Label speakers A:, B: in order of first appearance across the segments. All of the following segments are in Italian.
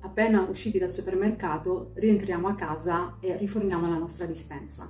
A: Appena usciti dal supermercato rientriamo a casa e riforniamo la nostra dispensa.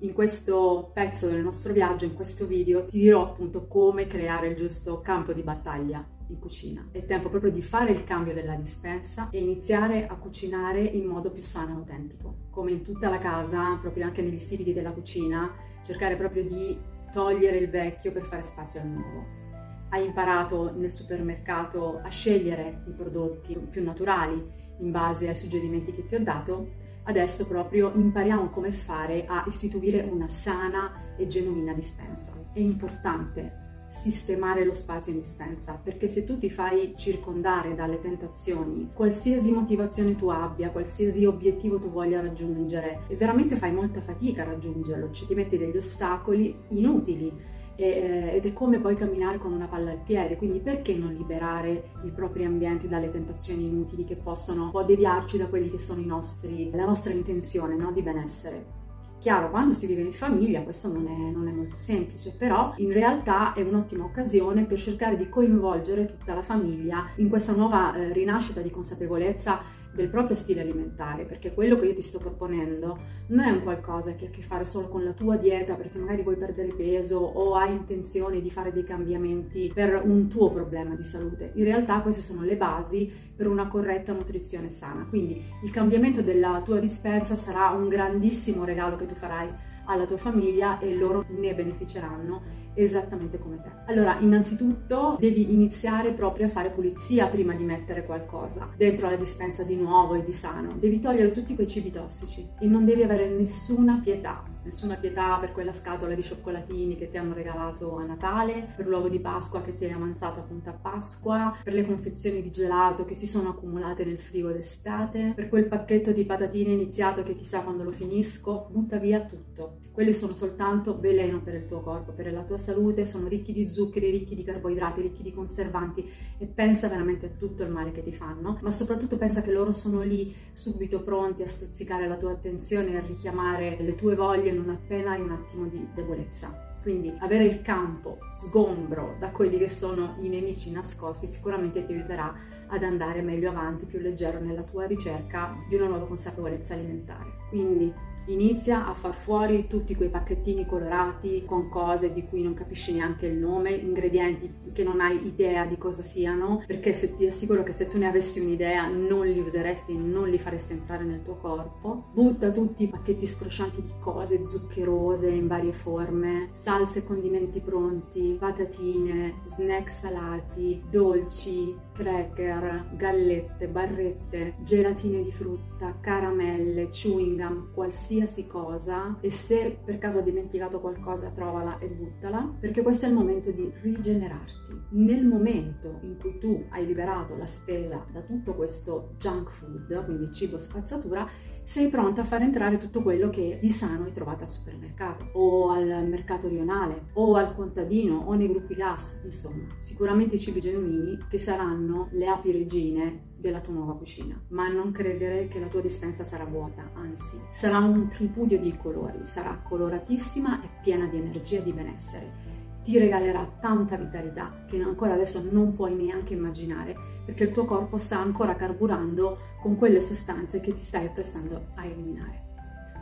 A: In questo pezzo del nostro viaggio, in questo video, ti dirò appunto come creare il giusto campo di battaglia in cucina. È tempo proprio di fare il cambio della dispensa e iniziare a cucinare in modo più sano e autentico. Come in tutta la casa, proprio anche negli stili della cucina, cercare proprio di togliere il vecchio per fare spazio al nuovo. Hai imparato nel supermercato a scegliere i prodotti più naturali in base ai suggerimenti che ti ho dato, adesso proprio impariamo come fare a istituire una sana e genuina dispensa. È importante sistemare lo spazio in dispensa, perché se tu ti fai circondare dalle tentazioni, qualsiasi motivazione tu abbia, qualsiasi obiettivo tu voglia raggiungere, veramente fai molta fatica a raggiungerlo, ci ti metti degli ostacoli inutili eh, ed è come poi camminare con una palla al piede, quindi perché non liberare i propri ambienti dalle tentazioni inutili che possono un po' deviarci da quelli che sono i nostri, la nostra intenzione no? di benessere. Chiaro, quando si vive in famiglia questo non è, non è, molto semplice, però in realtà è un'ottima occasione per cercare di coinvolgere tutta la famiglia in questa nuova eh, rinascita di consapevolezza del proprio stile alimentare, perché quello che io ti sto proponendo non è un qualcosa che ha a che fare solo con la tua dieta perché magari vuoi perdere peso o hai intenzione di fare dei cambiamenti per un tuo problema di salute. In realtà queste sono le basi per una corretta nutrizione sana. Quindi il cambiamento della tua dispensa sarà un grandissimo regalo che tu farai alla tua famiglia e loro ne beneficeranno esattamente come te. Allora, innanzitutto devi iniziare proprio a fare pulizia prima di mettere qualcosa dentro la dispensa di nuovo e di sano. Devi togliere tutti quei cibi tossici e non devi avere nessuna pietà nessuna pietà per quella scatola di cioccolatini che ti hanno regalato a Natale, per l'uovo di Pasqua che ti hai avanzato appunto a Pasqua, per le confezioni di gelato che si sono accumulate nel frigo d'estate, per quel pacchetto di patatine iniziato che chissà quando lo finisco, butta via tutto. Quelli sono soltanto veleno per il tuo corpo, per la tua salute, sono ricchi di zuccheri, ricchi di carboidrati, ricchi di conservanti e pensa veramente a tutto il male che ti fanno, ma soprattutto pensa che loro sono lì subito pronti a stuzzicare la tua attenzione e a richiamare le tue voglie non appena hai un attimo di debolezza. Quindi avere il campo sgombro da quelli che sono i nemici nascosti sicuramente ti aiuterà ad andare meglio avanti, più leggero nella tua ricerca di una nuova consapevolezza alimentare. Quindi inizia a far fuori tutti quei pacchettini colorati con cose di cui non capisci neanche il nome, ingredienti che non hai idea di cosa siano, perché se ti assicuro che se tu ne avessi un'idea non li useresti non li faresti entrare nel tuo corpo. Butta tutti i pacchetti scroscianti di cose zuccherose in varie forme, salse e condimenti pronti, patatine, snack salati, dolci, cracker, gallette, barrette, gelatine di frutta, caramelle, chewing gum, qualsiasi cosa e se per caso hai dimenticato qualcosa trovala e buttala perché questo è il momento di rigenerarti. Nel momento in cui tu hai liberato la spesa da tutto questo junk food, quindi cibo spazzatura, sei pronta a far entrare tutto quello che di sano hai trovato al supermercato o al mercato rionale o al contadino o nei gruppi gas, insomma, sicuramente i cibi genuini che saranno le api regine della tua nuova cucina, ma non credere che la tua dispensa sarà vuota, anzi, sarà un tripudio di colori, sarà coloratissima e piena di energia e di benessere. Ti regalerà tanta vitalità che ancora adesso non puoi neanche immaginare perché il tuo corpo sta ancora carburando con quelle sostanze che ti stai apprestando a eliminare.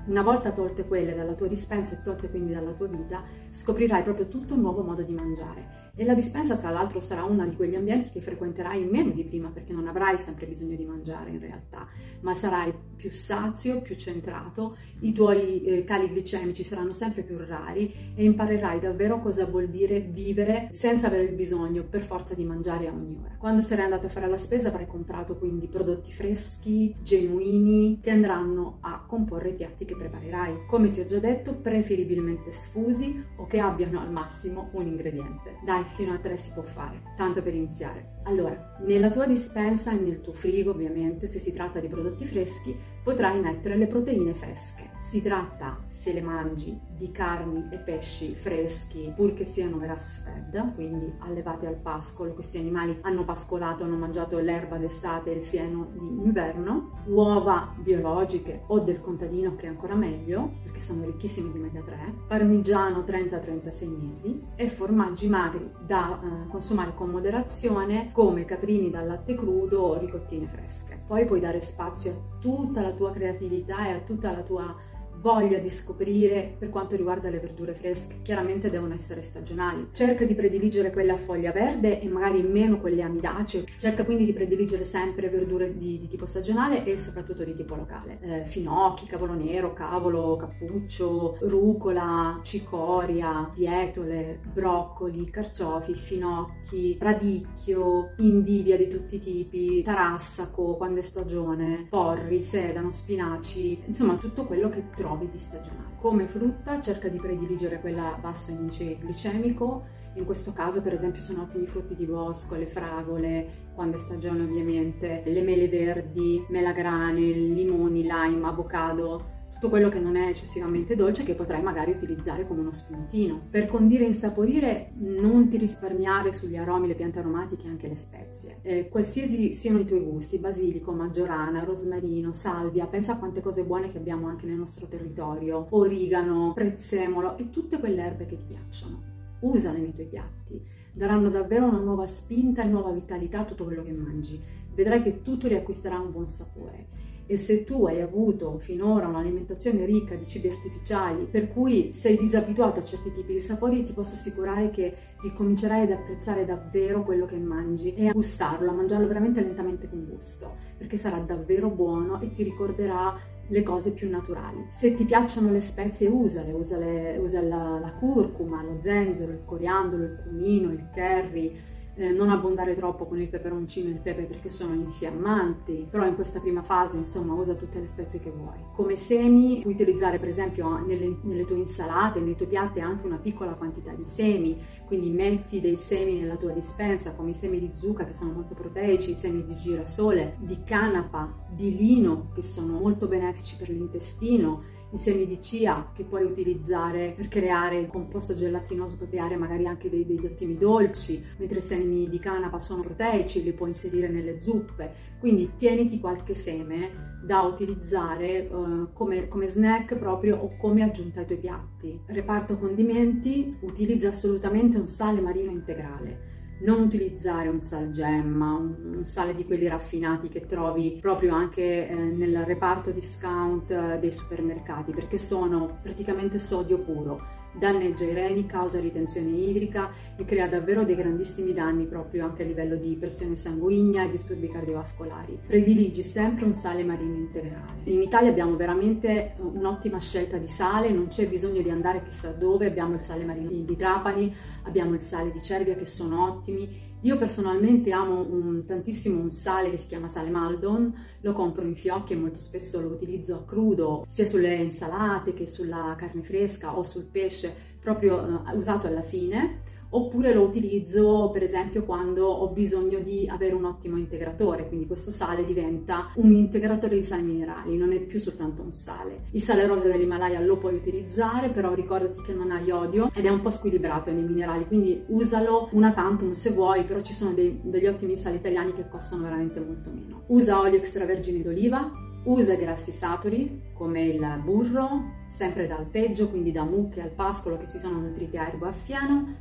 A: Una volta tolte quelle dalla tua dispensa e tolte quindi dalla tua vita, scoprirai proprio tutto un nuovo modo di mangiare. E la dispensa, tra l'altro, sarà uno di quegli ambienti che frequenterai meno di prima perché non avrai sempre bisogno di mangiare in realtà, ma sarai più sazio, più centrato, i tuoi eh, cali glicemici saranno sempre più rari e imparerai davvero cosa vuol dire vivere senza avere il bisogno per forza di mangiare a ogni ora. Quando sarai andato a fare la spesa avrai comprato quindi prodotti freschi, genuini, che andranno a comporre i piatti che preparerai. Come ti ho già detto, preferibilmente sfusi o che abbiano al massimo un ingrediente. Dai, fino a tre si può fare, tanto per iniziare. Allora, nella tua dispensa e nel tuo frigo, ovviamente, se si tratta di prodotti freschi, potrai mettere le proteine fresche. Si tratta, se le mangi, di carni e pesci freschi, pur che siano grass fed, quindi allevati al pascolo. Questi animali hanno pascolato, hanno mangiato l'erba d'estate e il fieno di inverno. Uova biologiche o del contadino, che è ancora meglio, perché sono ricchissimi di omega 3. Parmigiano 30-36 mesi e formaggi magri da eh, consumare con moderazione, come caprini dal latte crudo o ricottine fresche. Poi puoi dare spazio a tutta la tua creatività e a tutta la tua voglia di scoprire per quanto riguarda le verdure fresche. Chiaramente devono essere stagionali. Cerca di prediligere quelle a foglia verde e magari meno quelle amidacee. Cerca quindi di prediligere sempre verdure di, di tipo stagionale e soprattutto di tipo locale. Eh, finocchi, cavolo nero, cavolo, cappuccio, rucola, cicoria, bietole, broccoli, carciofi, finocchi, radicchio, indivia di tutti i tipi, tarassaco quando è stagione, porri, sedano, spinaci, insomma tutto quello che trovi trovi di stagionale. Come frutta cerca di prediligere quella a basso indice glicemico, in questo caso per esempio sono ottimi frutti di bosco, le fragole, quando è stagione ovviamente, le mele verdi, melagrane, limoni, lime, avocado, tutto quello che non è eccessivamente dolce che potrai magari utilizzare come uno spuntino. Per condire e insaporire non ti risparmiare sugli aromi, le piante aromatiche e anche le spezie. Eh, qualsiasi siano i tuoi gusti, basilico, maggiorana, rosmarino, salvia, pensa a quante cose buone che abbiamo anche nel nostro territorio, origano, prezzemolo e tutte quelle erbe che ti piacciono. Usale nei tuoi piatti, daranno davvero una nuova spinta e nuova vitalità a tutto quello che mangi. Vedrai che tutto riacquisterà un buon sapore e se tu hai avuto finora un'alimentazione ricca di cibi artificiali per cui sei disabituato a certi tipi di sapori ti posso assicurare che ricomincerai ad apprezzare davvero quello che mangi e a gustarlo, a mangiarlo veramente lentamente con gusto perché sarà davvero buono e ti ricorderà le cose più naturali. Se ti piacciono le spezie usale, usale usa la, la curcuma, lo zenzero, il coriandolo, il cumino, il curry, eh, non abbondare troppo con il peperoncino e il pepe perché sono infiammanti, però in questa prima fase insomma usa tutte le spezie che vuoi. Come semi puoi utilizzare per esempio nelle, nelle tue insalate, nei tuoi piatti anche una piccola quantità di semi, quindi metti dei semi nella tua dispensa come i semi di zucca che sono molto proteici, i semi di girasole, di canapa, di lino che sono molto benefici per l'intestino semi di chia che puoi utilizzare per creare il composto gelatinoso per creare magari anche dei, degli ottimi dolci, mentre i semi di canapa sono proteici, li puoi inserire nelle zuppe. Quindi tieniti qualche seme da utilizzare uh, come, come snack proprio o come aggiunta ai tuoi piatti. Reparto condimenti, utilizza assolutamente un sale marino integrale non utilizzare un salgemma, un, un, sale di quelli raffinati che trovi proprio anche eh, nel reparto discount eh, dei supermercati perché sono praticamente sodio puro danneggia i reni, causa ritenzione idrica e crea davvero dei grandissimi danni proprio anche a livello di pressione sanguigna e disturbi cardiovascolari. Prediligi sempre un sale marino integrale. In Italia abbiamo veramente un'ottima scelta di sale, non c'è bisogno di andare chissà dove, abbiamo il sale marino di Trapani, abbiamo il sale di Cervia che sono ottimi io personalmente amo un, tantissimo un sale che si chiama sale Maldon, lo compro in fiocchi e molto spesso lo utilizzo a crudo, sia sulle insalate che sulla carne fresca o sul pesce, proprio uh, usato alla fine oppure lo utilizzo per esempio quando ho bisogno di avere un ottimo integratore, quindi questo sale diventa un integratore di sali minerali, non è più soltanto un sale. Il sale rosa dell'Himalaya lo puoi utilizzare, però ricordati che non ha iodio ed è un po' squilibrato nei minerali, quindi usalo una tantum se vuoi, però ci sono dei, degli ottimi sali italiani che costano veramente molto meno. Usa olio extravergine d'oliva, usa grassi saturi come il burro, sempre da alpeggio, quindi da mucche al pascolo che si sono nutriti a erbo e a fieno,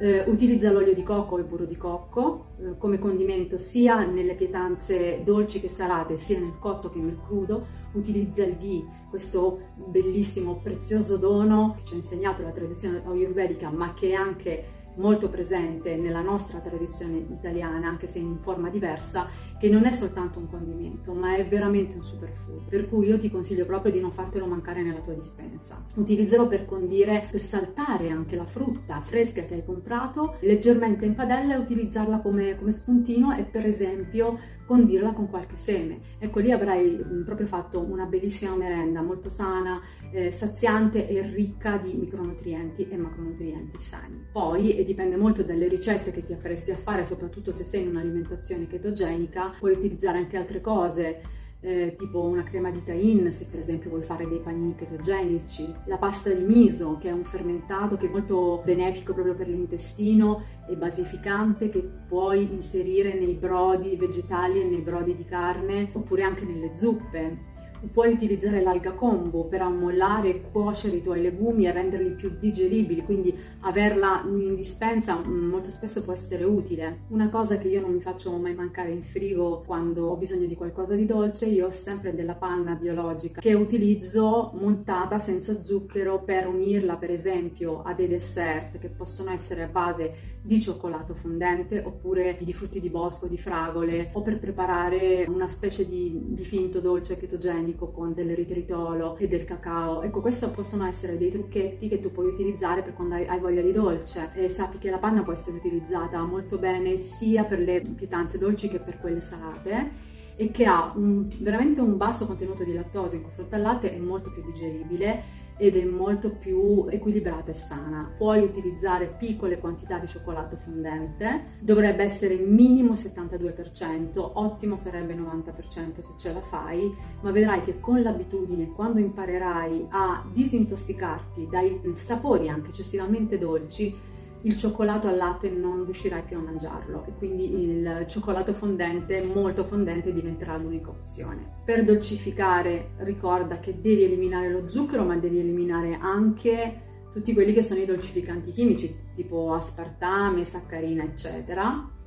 A: eh, utilizza l'olio di cocco e burro di cocco eh, come condimento sia nelle pietanze dolci che salate, sia nel cotto che nel crudo. Utilizza il ghee, questo bellissimo, prezioso dono che ci ha insegnato la tradizione ayurvedica, ma che è anche molto presente nella nostra tradizione italiana, anche se in forma diversa, che non è soltanto un condimento, ma è veramente un superfood. Per cui io ti consiglio proprio di non fartelo mancare nella tua dispensa. Utilizzalo per condire, per saltare anche la frutta fresca che hai comprato, leggermente in padella e utilizzarla come, come spuntino e per esempio condirla con qualche seme. Ecco lì avrai mm, proprio fatto una bellissima merenda, molto sana, eh, saziante e ricca di micronutrienti e macronutrienti sani. Poi, e dipende molto dalle ricette che ti appresti a fare, soprattutto se sei in un'alimentazione chetogenica, puoi utilizzare anche altre cose eh, tipo una crema di tain se per esempio vuoi fare dei panini ketogenici, la pasta di miso che è un fermentato che è molto benefico proprio per l'intestino e basificante che puoi inserire nei brodi vegetali e nei brodi di carne oppure anche nelle zuppe Puoi utilizzare l'alga combo per ammollare e cuocere i tuoi legumi e renderli più digeribili, quindi averla in dispensa mm, molto spesso può essere utile. Una cosa che io non mi faccio mai mancare in frigo quando ho bisogno di qualcosa di dolce, io ho sempre della panna biologica che utilizzo montata senza zucchero per unirla per esempio a dei dessert che possono essere a base di cioccolato fondente oppure di frutti di bosco, di fragole o per preparare una specie di, di finto dolce ketogenico organico con dell'eritritolo e del cacao. Ecco, questi possono essere dei trucchetti che tu puoi utilizzare per quando hai, hai voglia di dolce. E sappi che la panna può essere utilizzata molto bene sia per le pietanze dolci che per quelle salate e che ha un, veramente un basso contenuto di lattosio in confronto al latte, è molto più digeribile ed è molto più equilibrata e sana. Puoi utilizzare piccole quantità di cioccolato fondente, dovrebbe essere minimo 72%, ottimo sarebbe 90% se ce la fai, ma vedrai che con l'abitudine, quando imparerai a disintossicarti dai sapori anche eccessivamente dolci, il cioccolato al latte non riuscirai più a mangiarlo e quindi il cioccolato fondente, molto fondente, diventerà l'unica opzione. Per dolcificare ricorda che devi eliminare lo zucchero ma devi eliminare anche tutti quelli che sono i dolcificanti chimici tipo aspartame, saccarina eccetera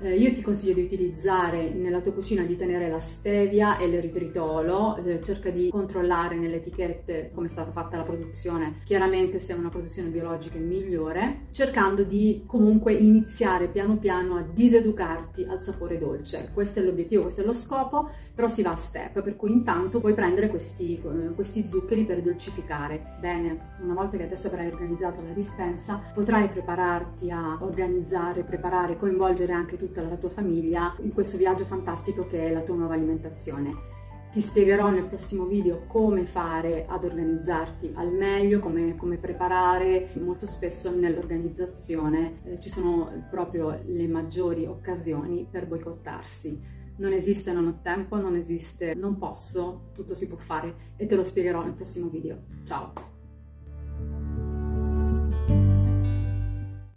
A: eh, io ti consiglio di utilizzare nella tua cucina di tenere la stevia e l'eritritolo, eh, cerca di controllare nelle etichette come è stata fatta la produzione, chiaramente se è una produzione biologica è migliore, cercando di comunque iniziare piano piano a diseducarti al sapore dolce. Questo è l'obiettivo, questo è lo scopo, però si va a step, per cui intanto puoi prendere questi, eh, questi zuccheri per dolcificare. Bene, una volta che adesso avrai organizzato la dispensa, potrai prepararti a organizzare, preparare, coinvolgere anche tutti tutta la tua famiglia in questo viaggio fantastico che è la tua nuova alimentazione. Ti spiegherò nel prossimo video come fare ad organizzarti al meglio, come, come preparare. Molto spesso nell'organizzazione eh, ci sono proprio le maggiori occasioni per boicottarsi. Non esiste non ho tempo, non esiste non posso, tutto si può fare e te lo spiegherò nel prossimo video. Ciao!